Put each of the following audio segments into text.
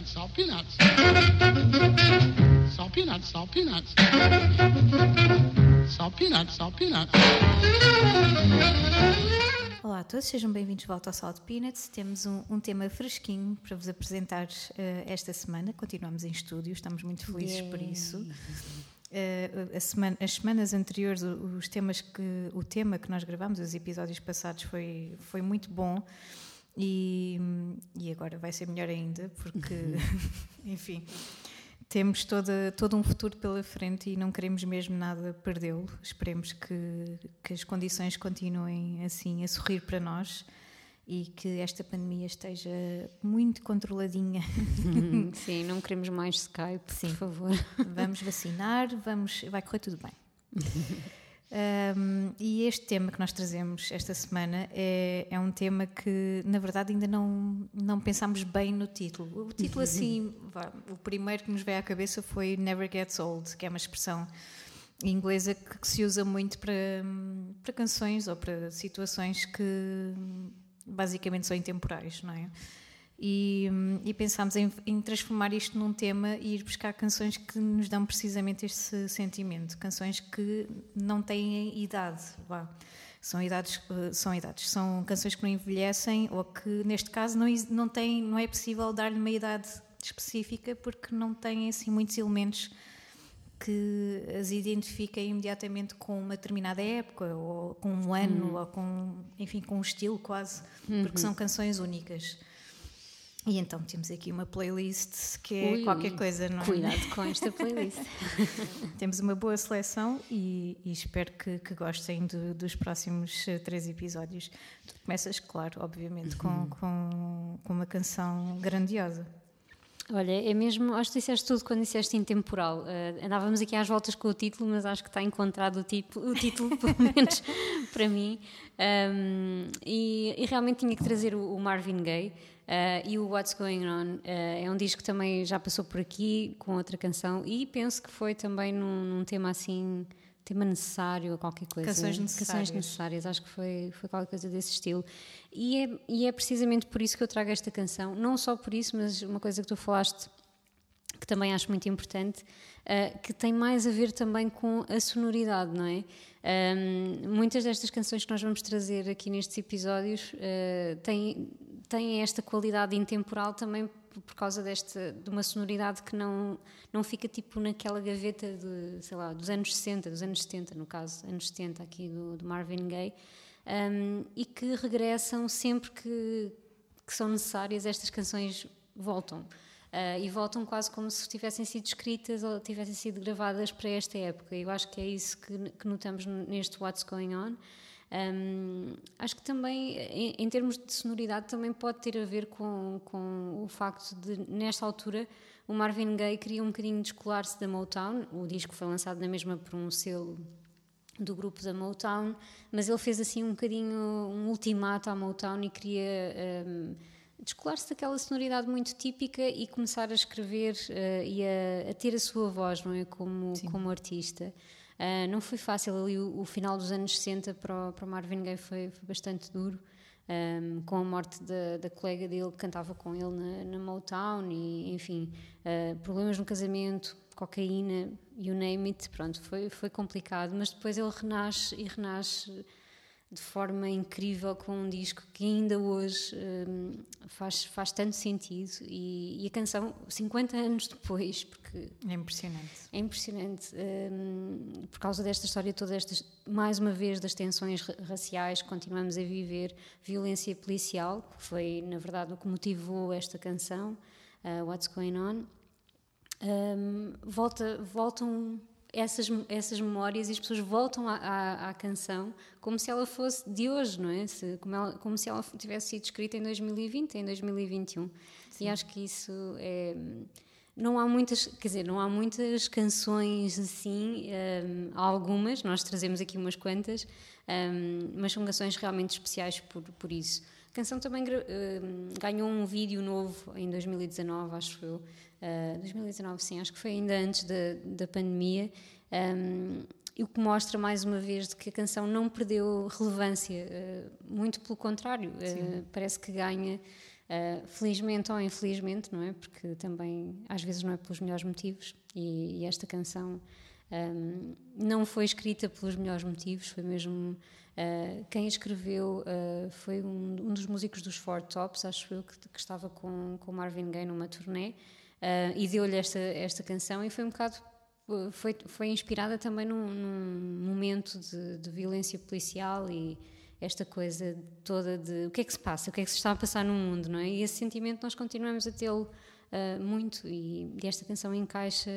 peanuts, salt peanuts. Salt peanuts, salt peanuts. Salt peanuts, salt peanuts. Olá a todos, sejam bem-vindos de volta ao Salt Peanuts. Temos um, um tema fresquinho para vos apresentar uh, esta semana. Continuamos em estúdio, estamos muito felizes Yay. por isso. Uh, semana, as semanas anteriores, os temas que, o tema que nós gravamos, os episódios passados, foi, foi muito bom. E, e agora vai ser melhor ainda, porque, enfim, temos toda, todo um futuro pela frente e não queremos mesmo nada perdê-lo. Esperemos que, que as condições continuem assim a sorrir para nós e que esta pandemia esteja muito controladinha. Sim, não queremos mais Skype, Sim. por favor. Vamos vacinar, vamos, vai correr tudo bem. Um, e este tema que nós trazemos esta semana é, é, um tema que, na verdade, ainda não, não pensámos bem no título. O título, assim, o primeiro que nos veio à cabeça foi Never Gets Old, que é uma expressão inglesa que, que se usa muito para, para canções ou para situações que basicamente são intemporais, não é? E, e pensámos em, em, transformar isto num tema e ir buscar canções que nos dão precisamente este sentimento, canções que não têm idade, vá. São idades, eh, são idades, são canções que não envelhecem ou que neste caso não, não, tem, não é possível dar-lhe uma idade específica porque não têm assim muitos elementos que as identifiquem imediatamente com uma determinada época ou com um ano uhum. ou com enfim com um estilo quase uhum. porque são canções únicas e então temos aqui uma playlist que é ui, qualquer coisa, não é? Cuidado com esta playlist. temos uma boa seleção e, e espero que, que gostem do, dos próximos eh, três episódios. Tu começas, claro, obviamente, com, uhum. com, com uma canção grandiosa. Olha, é mesmo, acho que disseste tudo quando disseste intemporal. Uh, andávamos aqui às voltas com o título, mas acho que está encontrado o, tipo, o título, pelo menos para mim. Um, e, e, realmente tinha que trazer o, o Marvin Gaye. Uh, e o What's Going On uh, é um disco que também já passou por aqui com outra canção e penso que foi também num, num tema assim, tema necessário qualquer coisa. Canções necessárias. Canções necessárias, acho que foi, foi qualquer coisa desse estilo. E é, e é precisamente por isso que eu trago esta canção, não só por isso, mas uma coisa que tu falaste que também acho muito importante, uh, que tem mais a ver também com a sonoridade, não é? Um, muitas destas canções que nós vamos trazer aqui nestes episódios uh, têm, têm esta qualidade intemporal também por causa desta de uma sonoridade que não não fica tipo naquela gaveta de sei lá dos anos 60 dos anos 70 no caso anos 70 aqui do, do Marvin Gaye um, e que regressam sempre que, que são necessárias estas canções voltam Uh, e voltam quase como se tivessem sido escritas ou tivessem sido gravadas para esta época. Eu acho que é isso que, que notamos neste What's Going On. Um, acho que também, em, em, termos de sonoridade, também pode ter a ver com, com o facto de, nesta altura, o Marvin Gaye queria um bocadinho descolar-se da Motown. O disco foi lançado na mesma por um selo do grupo da Motown, mas ele fez assim um bocadinho um ultimato à Motown e queria. Um, descolar-se daquela sonoridade muito típica e começar a escrever uh, e a, a, ter a sua voz, não é? Como, como artista. Uh, não foi fácil ali, o, o, final dos anos 60 para o, para o Marvin Gaye foi, foi bastante duro. Um, com a morte da, da, colega dele que cantava com ele na, na Motown e enfim uh, problemas no casamento cocaína you name it pronto foi foi complicado mas depois ele renasce e renasce de forma incrível com um disco que ainda hoje um, faz, faz tanto sentido e, e, a canção 50 anos depois porque é impressionante. é impressionante um, por causa desta história toda estas mais uma vez das tensões raciais que continuamos a viver violência policial que foi na verdade o que motivou esta canção uh, What's Going On. Um, volta, voltam essas, essas memórias e as pessoas voltam à, à, à, canção como se ela fosse de hoje, não é? Se, como, ela, como se ela tivesse sido escrita em 2020, em 2021. Sim. E acho que isso é. Não há muitas, quer dizer, não há muitas canções assim, um, há algumas, nós trazemos aqui umas quantas, um, mas são canções realmente especiais por, por isso. A canção também um, ganhou um vídeo novo em 2019, acho eu, 2019, ah, sim, acho que foi ainda antes da, da pandemia, um, o que mostra mais uma vez de que a canção não perdeu relevância, uh, muito pelo contrário, uh, parece que ganha Uh, felizmente ou infelizmente, não é? Porque também às vezes não é pelos melhores motivos. E, e esta canção um, não foi escrita pelos melhores motivos, foi mesmo uh, quem escreveu uh, foi um, um, dos músicos dos Four Tops, acho eu, que, que estava com, com Marvin Gaye numa turnê e deu-lhe esta, esta canção e foi um bocado foi, foi inspirada também num, num momento de, de violência policial e esta coisa toda de o que é que se passa, o que é que se está a passar no mundo, não é? E esse sentimento nós continuamos a tê-lo uh, muito e, e, esta canção encaixa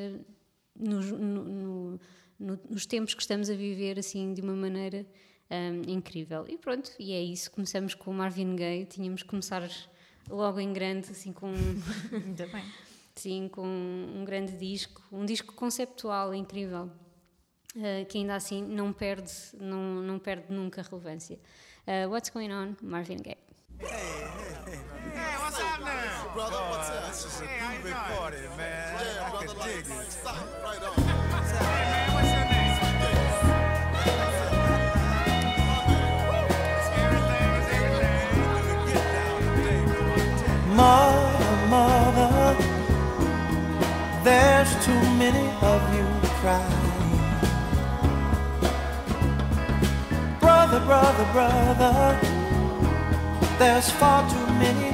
nos, no, no, no, nos tempos que estamos a viver assim de uma maneira um, incrível. E pronto, e é isso. Começamos com o Marvin Gaye, tínhamos que começar logo em grande, assim com. Ainda bem. Sim, com um grande disco, um disco conceptual incrível. Uh, que ainda assim não perde, não, não perde nunca relevância. Uh, what's going on? Marvin Gaye. Hey, hey, hey. Hey, what's happening? Brother, what's up? This is a hey, big party, man. Yeah, I brother, can dig it. Stop, right on. Hey, man, what's your name? Mother, mother, there's too many of you crying. Brother, brother, brother, there's far too many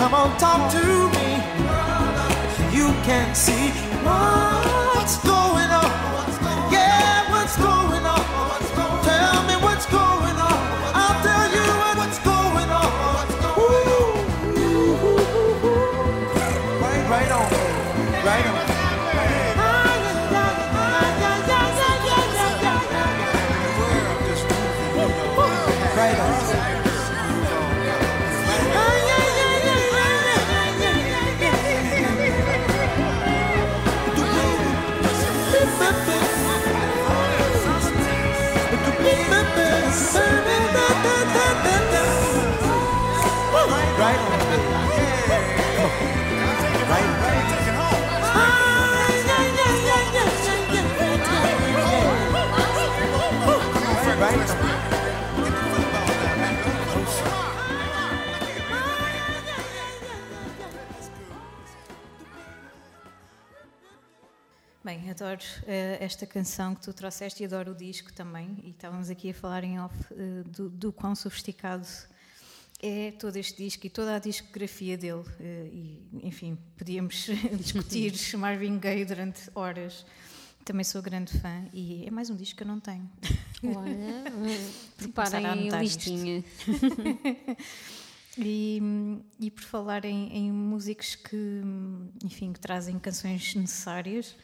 Come on, talk to me. You can see what's going on. Yeah, what's going on? Bem, adoro eh, esta canção que tu trouxeste e adoro o disco também. E estávamos aqui a falar em off eh, do, do quão sofisticado é todo este disco e toda a discografia dele. eh, E, enfim, podíamos discutir Marvin Gaye durante horas. Também sou grande fã e é mais um disco que eu não tenho. Olha, preparem a listinha. E, e por falar em, em músicos que, enfim, que trazem canções necessárias,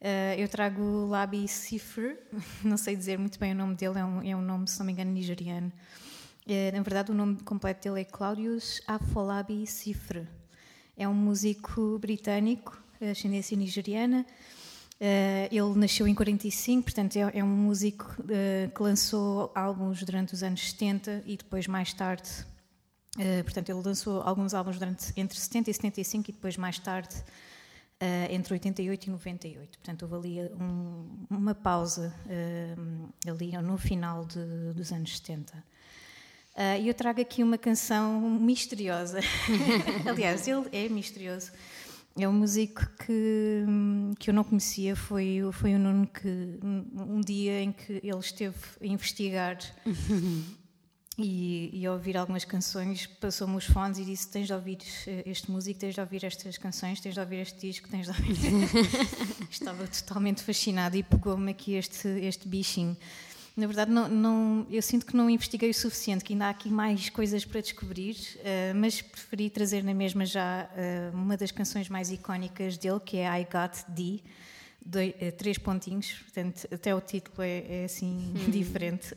eh, eu trago Labi Cifre, não sei dizer muito bem o nome dele, é um, é um nome, se não me engano, nigeriano. Eh, na verdade, o nome completo dele é Claudius Afolabi Cifre. É um músico britânico, eh, ascendência nigeriana. Eh, ele nasceu em 45, portanto, é, é um músico que lançou álbuns durante os anos 70 e depois, mais tarde, portanto, ele lançou alguns álbuns durante, entre 70 e 75 e depois, mais tarde, entre 88 e 98. Portanto, houve ali um- uma pausa eh, ali no final de- dos anos 70. Ah, E eu trago aqui uma canção misteriosa. Aliás, ele é misterioso. É um músico que, que eu não conhecia. Foi, foi o Nuno que, um dia em que ele esteve a investigar e, e a ouvir algumas canções, passou-me os fones e disse: Tens de ouvir eh, este músico, tens de ouvir estas canções, tens de ouvir este disco, tens de ouvir. Estava totalmente fascinada e pegou-me aqui este, este bichinho. Na verdade, não, não- eu sinto que não investiguei o suficiente, que ainda há aqui mais coisas para descobrir, eh, mas preferi trazer na mesma já eh, uma das canções mais icónicas dele, que é I Got D. Doi- eh, três pontinhos, portanto, até o título é, é assim diferente.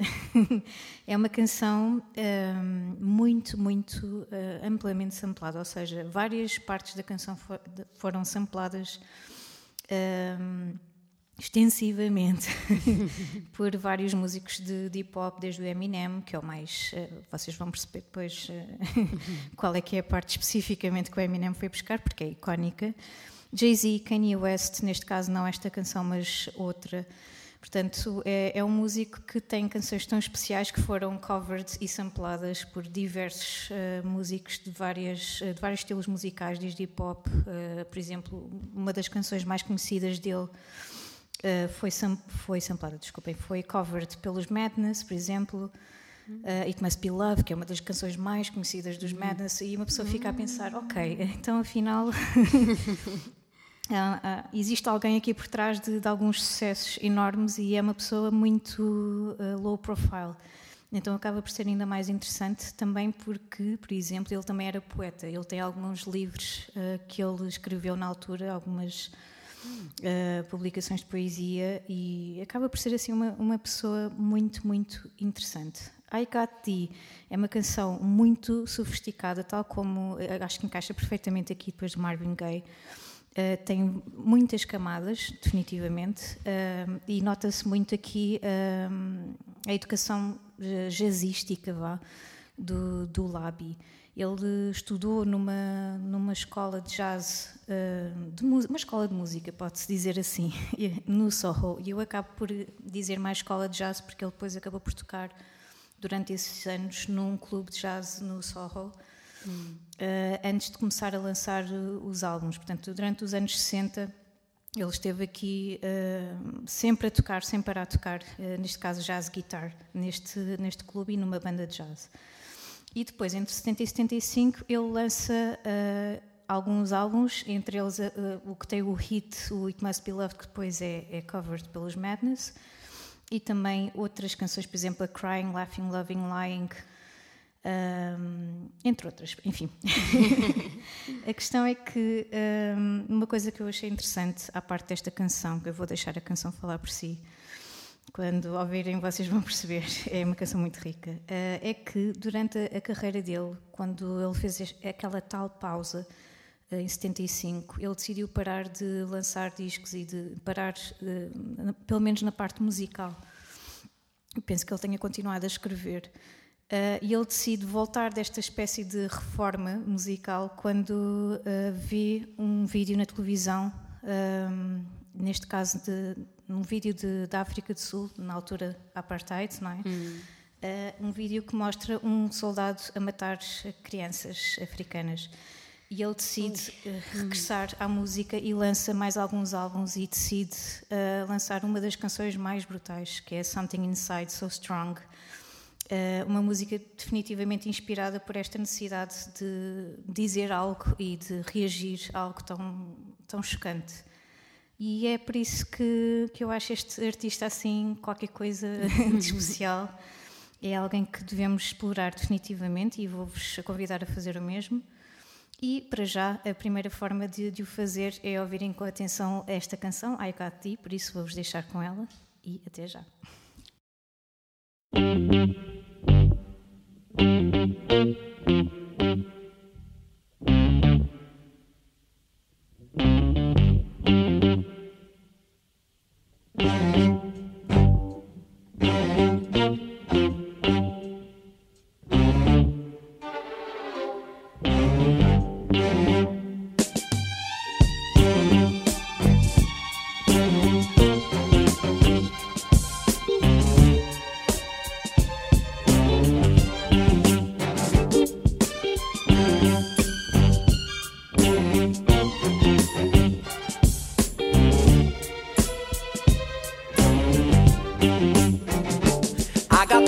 é uma canção ehm, muito, muito eh, amplamente samplada, ou seja, várias partes da canção fo- de- foram sampladas ehm, extensivamente por vários músicos de, de hip hop, desde o Eminem, que é o mais. eh, vocês vão perceber depois eh, qual é que é a parte especificamente que o Eminem foi buscar, porque é icónica. Jay-Z, Kanye West, neste caso não esta canção, mas outra. Portanto, é, é um músico que tem canções tão especiais que foram covered e sampladas por diversos eh, músicos de, várias, eh, de vários estilos musicais, desde hip hop, eh, por exemplo, uma das canções mais conhecidas dele Uh, foi, sam foi samplada, desculpem, foi covered pelos Madness, por exemplo, uh, It Must Be Love, que é uma das canções mais conhecidas dos Madness, e uma pessoa fica a pensar, ok, então afinal ah, existe alguém aqui por trás de, de alguns sucessos enormes e é uma pessoa muito uh, low profile. Então acaba por ser ainda mais interessante também porque, por exemplo, ele também era poeta. Ele tem alguns livros uh, que ele escreveu na altura, algumas uh, publicações de poesia e acaba por ser assim uma, uma pessoa muito, muito interessante. I Got Thee é uma canção muito sofisticada, tal como acho que encaixa perfeitamente aqui depois de Marvin Gaye. Uh, tem muitas camadas, definitivamente, uh, e nota-se muito aqui uh, a educação eh, jazzística vá, do, do Labi. Ele estudou numa, numa escola de jazz, de uma escola de música, pode-se dizer assim, no Soho. E eu acabo por dizer mais escola de jazz porque ele depois acabou por tocar durante esses anos num clube de jazz no Soho, uh, antes de começar a lançar uh, os álbuns. Portanto, durante os anos 60, ele esteve aqui uh, sempre a tocar, sem parar de tocar, uh, neste caso jazz guitar, neste, neste clube e numa banda de jazz. E depois, entre 70 e 75, ele lança alguns álbuns, entre eles o que tem o hit, o It Must Be Loved, que depois é, é covered pelos Madness, e também outras canções, por exemplo, a Crying, Laughing, Loving, Lying, um, entre outras, enfim. a questão é que um, uma coisa que eu achei interessante à parte desta canção, que eu vou deixar a canção falar por si, quando ouvirem vocês vão perceber, é uma canção muito rica, uh, é que durante a, carreira dele, quando ele fez aquela tal pausa, uh, em 75, ele decidiu parar de lançar discos e de parar, uh, pelo menos na parte musical. Eu penso que ele tenha continuado a escrever. Uh, e ele decide voltar desta espécie de reforma musical quando uh, vê um vídeo na televisão, um, neste caso de, um vídeo de, da África do Sul, na altura apartheid, não é? Uh, um vídeo que mostra um soldado a matar crianças africanas. E ele decide uh, regressar à música e lança mais alguns álbuns e decide lançar uma das canções mais brutais, que é Something Inside So Strong. Uh, uma música definitivamente inspirada por esta necessidade de dizer algo e de reagir a algo tão, tão chocante. E é por isso que, que eu acho este artista assim qualquer coisa de especial. É alguém que devemos explorar definitivamente e vou-vos convidar a fazer o mesmo. E, para já, a primeira forma de, de o fazer é ouvirem com atenção esta canção, I Got Thee, por isso vou-vos deixar com ela e até já. thank you.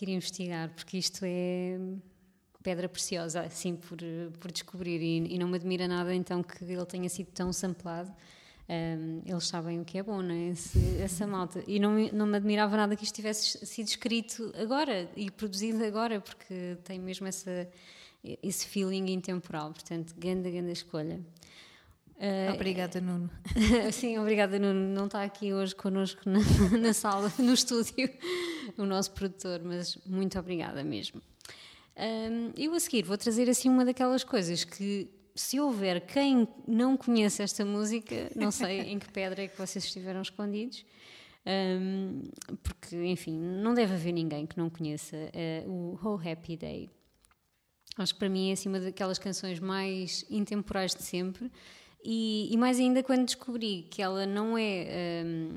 Que ir investigar, porque isto é pedra preciosa, assim, por, por descobrir. E, e não me admira nada então que ele tenha sido tão samplado. Um, eles sabem o que é bom, não é? Esse, essa malta. E não, não me admirava nada que isto tivesse sido escrito agora e produzido agora, porque tem mesmo essa, esse feeling intemporal. Portanto, grande, grande escolha. Uh, Obrigada, Nuno. Sim, obrigada, Nuno. Não está aqui hoje connosco na, na sala, no estúdio, o nosso produtor, mas muito obrigada mesmo. Um, eu a seguir vou trazer assim uma daquelas coisas que, se houver quem não conhece esta música, não sei em que pedra é que vocês estiveram escondidos, um, porque, enfim, não deve haver ninguém que não conheça uh, o Oh Happy Day. Acho que para mim é assim uma daquelas canções mais intemporais de sempre. E, e mais ainda quando descobri que ela não é. hum,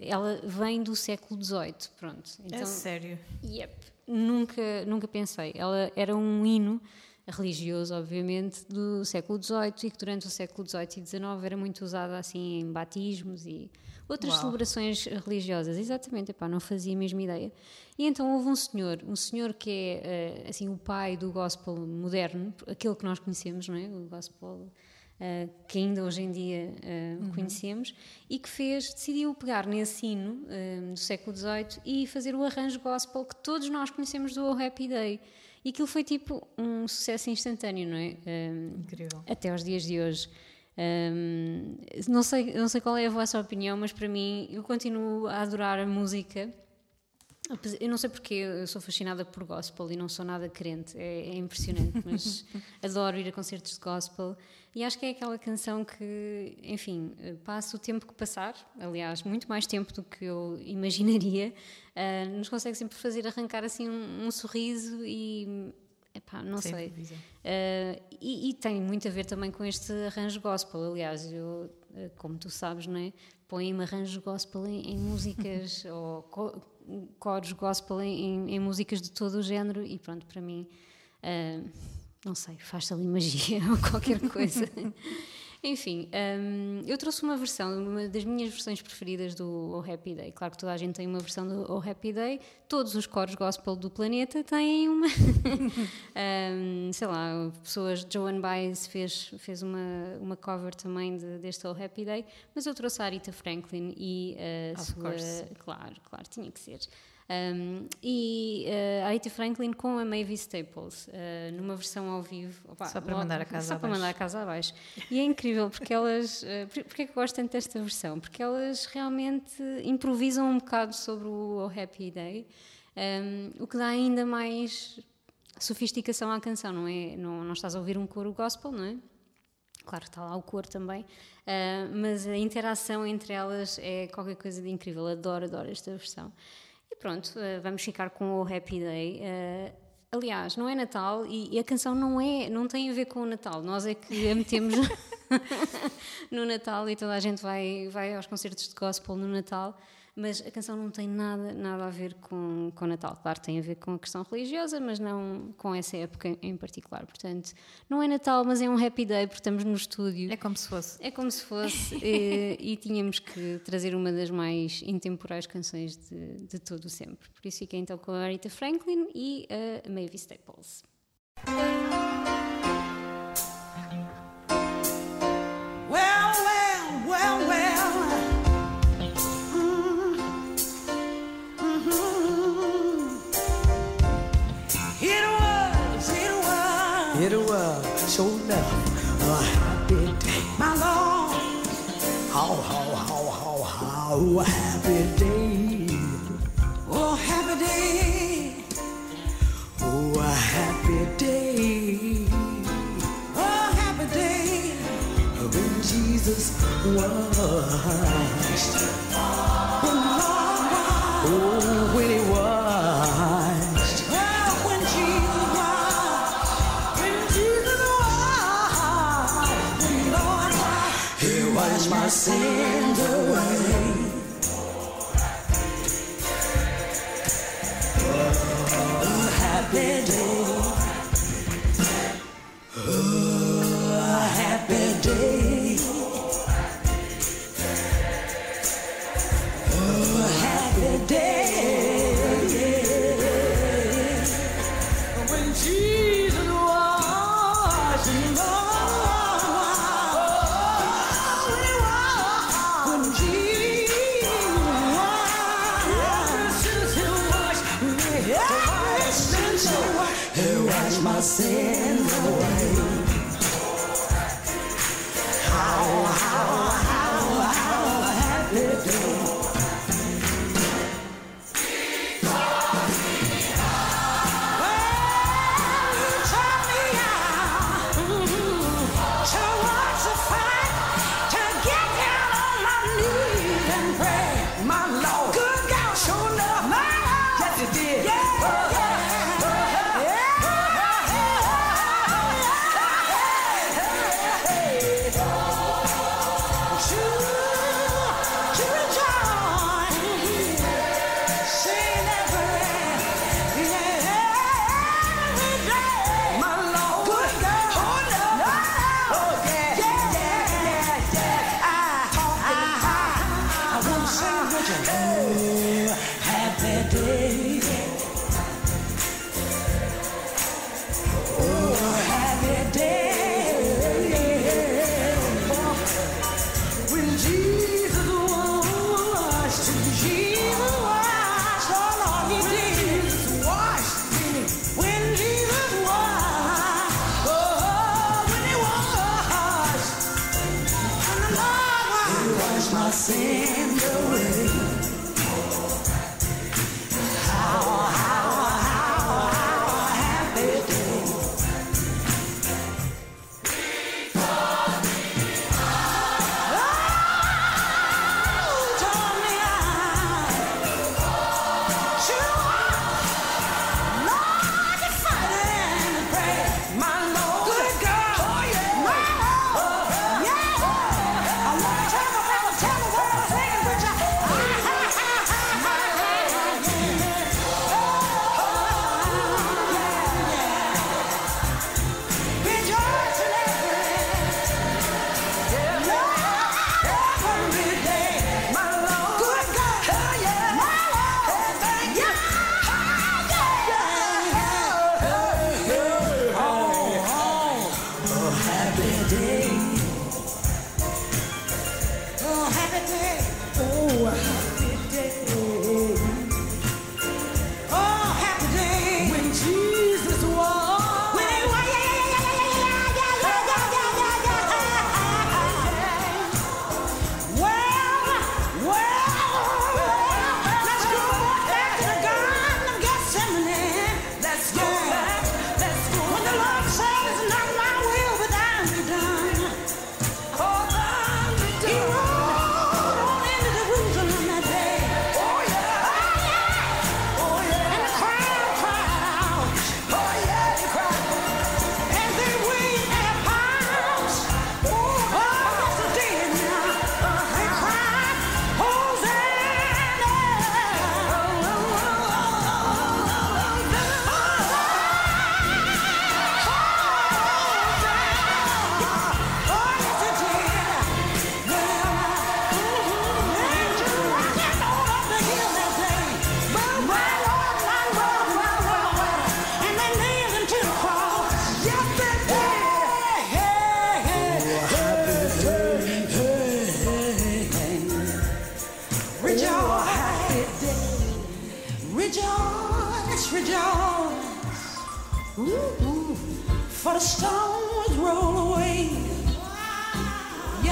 ela vem do século XVIII, pronto. é sério. Yep, nunca, nunca pensei. Ela era um hino religioso, obviamente, do século XVIII e que durante o século XVIII e XIX era muito usada assim em batismos e outras Uau. celebrações religiosas. Exatamente, epá, não fazia a mesma ideia. E então houve um senhor, um senhor que é eh, assim o pai do gospel moderno, aquele que nós conhecemos, não é? O gospel Uh, que ainda hoje em dia uh, conhecemos, e que fez, decidiu pegar nesse hino uh, do século XVIII e fazer o arranjo gospel que todos nós conhecemos do Oh Happy Day. E aquilo foi tipo um sucesso instantâneo, não é? Um, Incrível. até aos dias de hoje. Um, não, sei, não sei qual é a vossa opinião, mas para mim, eu continuo a adorar a música. Eu não sei porque eu sou fascinada por gospel e não sou nada crente, é, é impressionante, mas adoro ir a concertos de gospel e acho que é aquela canção que, enfim, eh, passa o tempo que passar, aliás, muito mais tempo do que eu imaginaria, ah, nos consegue sempre fazer arrancar assim um, um sorriso e, epá, não Sem sei. Uh, e, e tem muito a ver também com este arranjo gospel. Aliás, eu, uh, como tu sabes, não é? Põe-me arranjo gospel em, em músicas ou coros gospel em, em- músicas de todo o género e pronto, para mim, uh, não sei, faz-se ali magia ou qualquer coisa. Enfim, um, eu trouxe uma versão, uma das minhas versões preferidas do Oh Happy Day. Claro que toda a gente tem uma versão do Oh Happy Day, todos os coros gospel do planeta têm uma. um, sei lá, pessoas. Joan Baez fez, fez uma, uma cover também de, deste Oh Happy Day, mas eu trouxe a Arita Franklin e a Of sua. course. Claro, claro, tinha que ser. Um, e uh, a Arita Franklin com a Mavis Staples, uh, numa versão ao vivo. Opa, Só para logo- mandar a casa Só para abaixo. mandar a casa abaixo. E é incrível porque elas. Uh, por- porque é que eu gosto tanto desta versão? Porque elas realmente improvisam um bocado sobre o Happy Day, um, o que dá ainda mais sofisticação à canção, não é? Não, não estás a ouvir um coro gospel, não é? Claro que está lá o coro também, ah, mas a interação entre elas é qualquer coisa de incrível. Adoro, adoro esta versão. Pronto, ah, vamos ficar com o Happy Day. Ah, aliás, não é Natal e, e a canção não é, não tem a ver com o Natal. Nós é que a metemos no Natal e toda a gente vai, vai aos concertos de gospel no Natal. Mas a canção não tem nada, nada a ver com, com Natal. Claro, tem a ver com a questão religiosa, mas não com essa época em particular. Portanto, não é Natal, mas é um happy day, porque estamos no estúdio. É como se fosse. É como se fosse, e, e tínhamos que trazer uma das mais intemporais canções de, de todo o sempre. Por isso fiquei então com a Aretha Franklin e a Mavis Staples. How, how, how, how, how happy day. Oh, happy day. Oh, a happy day. Oh, happy day when Jesus was. passing away.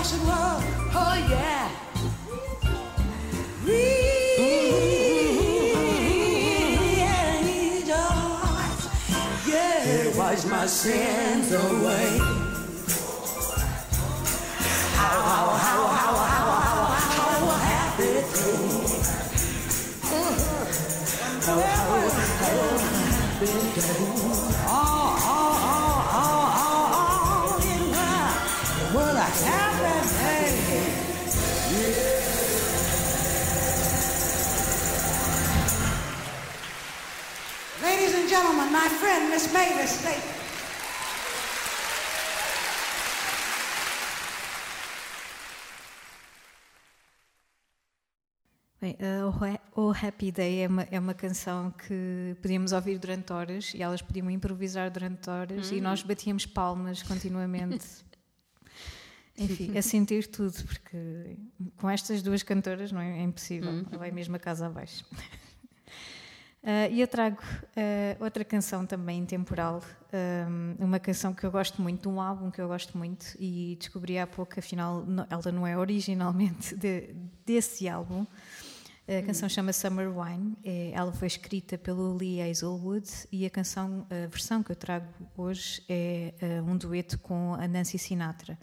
fashion world. Oh yeah. Rejoice. Yeah, wash my sins away. How, how, how, how, how, how, how, how happy day. How, how, how, happy day. gentlemen, my friend Miss Mavis Bem, uh, o Happy Day é uma, é uma canção que podíamos ouvir durante horas e elas podiam improvisar durante horas uhum. e hum. nós batíamos palmas continuamente. Enfim, a sentir tudo, porque com estas duas cantoras não é, é impossível, uhum. vai mesmo a casa abaixo e eu trago uh, outra canção também intemporal, um, uma canção que eu gosto muito, um álbum que eu gosto muito e descobri há pouco, afinal, ela não é originalmente de, desse álbum. A canção chama Summer Wine, é, ela foi escrita pelo Lee Hazelwood e a canção, a versão que eu trago hoje é um dueto com a Nancy Sinatra,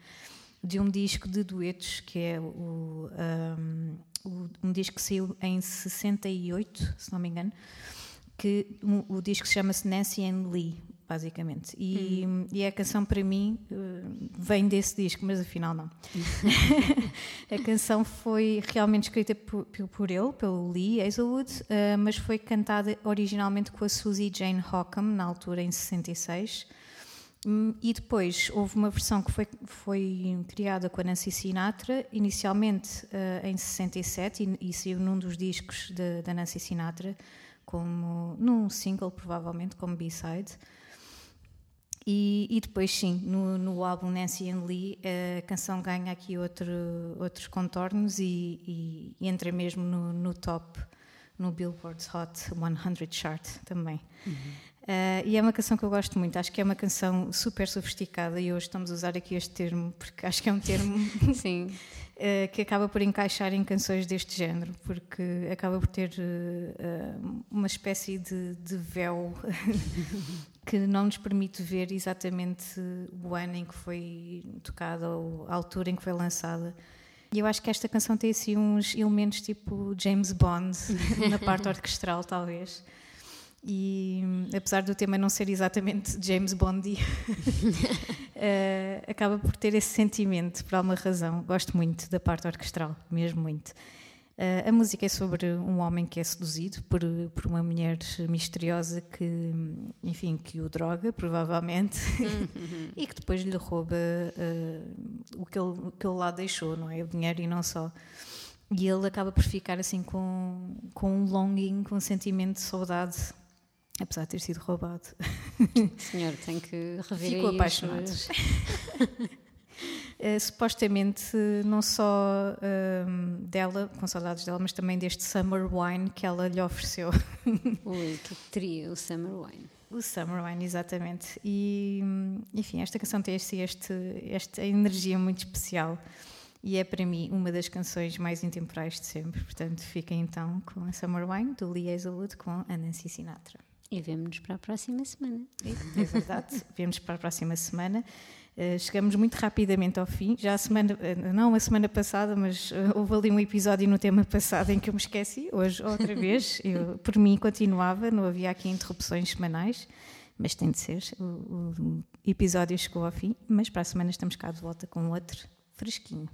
de um disco de duetos que é o, um, um disco que saiu em 68, se não me engano, que um, o disco chama-se Nancy and Lee, basicamente. E, hum. e a canção para mim uh, vem desse disco, mas afinal não. a canção foi realmente escrita por, por ele, pelo Lee Hazelwood, uh, mas foi cantada originalmente com a Susie Jane Hockham, na altura em 66. Hum, e depois houve uma versão que foi, foi criada com a Nancy Sinatra, inicialmente uh, em 67, e, e saiu num dos discos de, da Nancy Sinatra, como num single, provavelmente, como B-side. E, e, depois, sim, no, no, álbum Nancy and Lee, a canção ganha aqui outro, outros contornos e, e, entra mesmo no, no, top, no Billboard's Hot 100 Chart também. Uhum. Uh, e é uma canção que eu gosto muito, acho que é uma canção super sofisticada e hoje estamos a usar aqui este termo porque acho que é um termo uh, que acaba por encaixar em canções deste género, porque acaba por ter uh, uma espécie de, de véu que não nos permite ver exatamente o ano em que foi tocada ou a altura em que foi lançada. E eu acho que esta canção tem assim uns elementos tipo James Bond na parte orquestral, talvez. E apesar do tema não ser exatamente James Bond, uh, acaba por ter esse sentimento por alguma razão. Gosto muito da parte orquestral, mesmo muito. Uh, a música é sobre um homem que é seduzido por, por uma mulher misteriosa que, enfim, que o droga, provavelmente, uhum. e que depois lhe rouba uh, o, que ele, o que ele lá deixou, não é? O dinheiro e não só. E ele acaba por ficar assim com, com um longing, com um sentimento de saudade apesar de ter sido roubado. Senhor, tem que rever Ficou apaixonado. Uh, supostamente, não só uh, dela, com saudades dela, mas também deste Summer Wine que ela lhe ofereceu. Ui, que trio, o Summer Wine. O Summer Wine, exatamente. E, enfim, esta canção tem este, este, esta energia muito especial e é para mim uma das canções mais intemporais de sempre. Portanto, fiquem então com a Summer Wine do Lee Hazelwood com a Nancy Sinatra. E vemos-nos para a próxima semana. É verdade, vemos para a próxima semana. Uh, chegamos muito rapidamente ao fim. Já a semana, uh, não a semana passada, mas uh, houve ali um episódio no tema passado em que eu me esqueci. Hoje, outra vez, eu, por mim continuava, não havia aqui interrupções semanais, mas tem de ser. O, o episódio chegou ao fim, mas para a semana estamos cá de volta com outro fresquinho.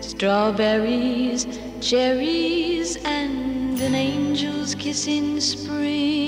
Strawberries, cherries, and an angel's kiss in spring.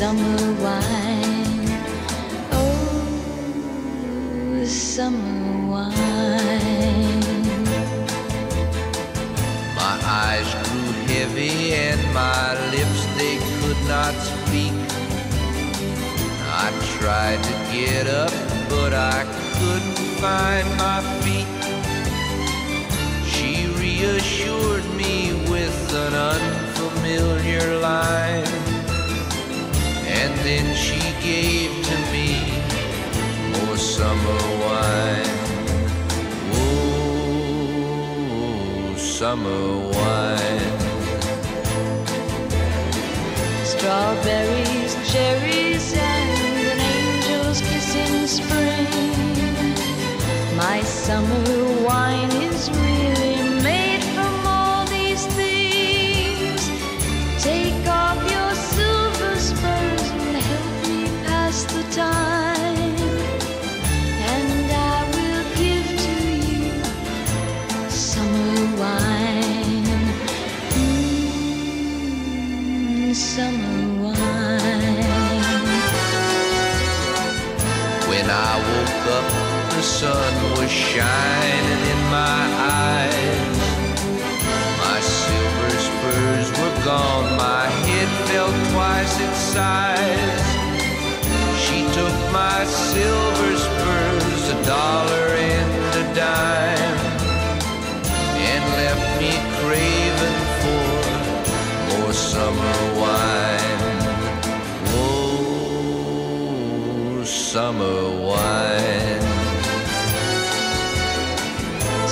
summer wine. Oh, summer wine. my eyes grew heavy and my lips they could not speak. I tried to get up, but I couldn't find my feet. She reassured me with an unfamiliar line. Then she gave to me more summer wine. Oh, summer wine. Strawberries, cherries, and an angel's kiss in spring. My summer wine sun was shining in my eyes. My silver spurs were gone, my head fell twice its size. She took my silver spurs, a dollar and a dime, and left me craving for more summer wine. Oh, summer wine.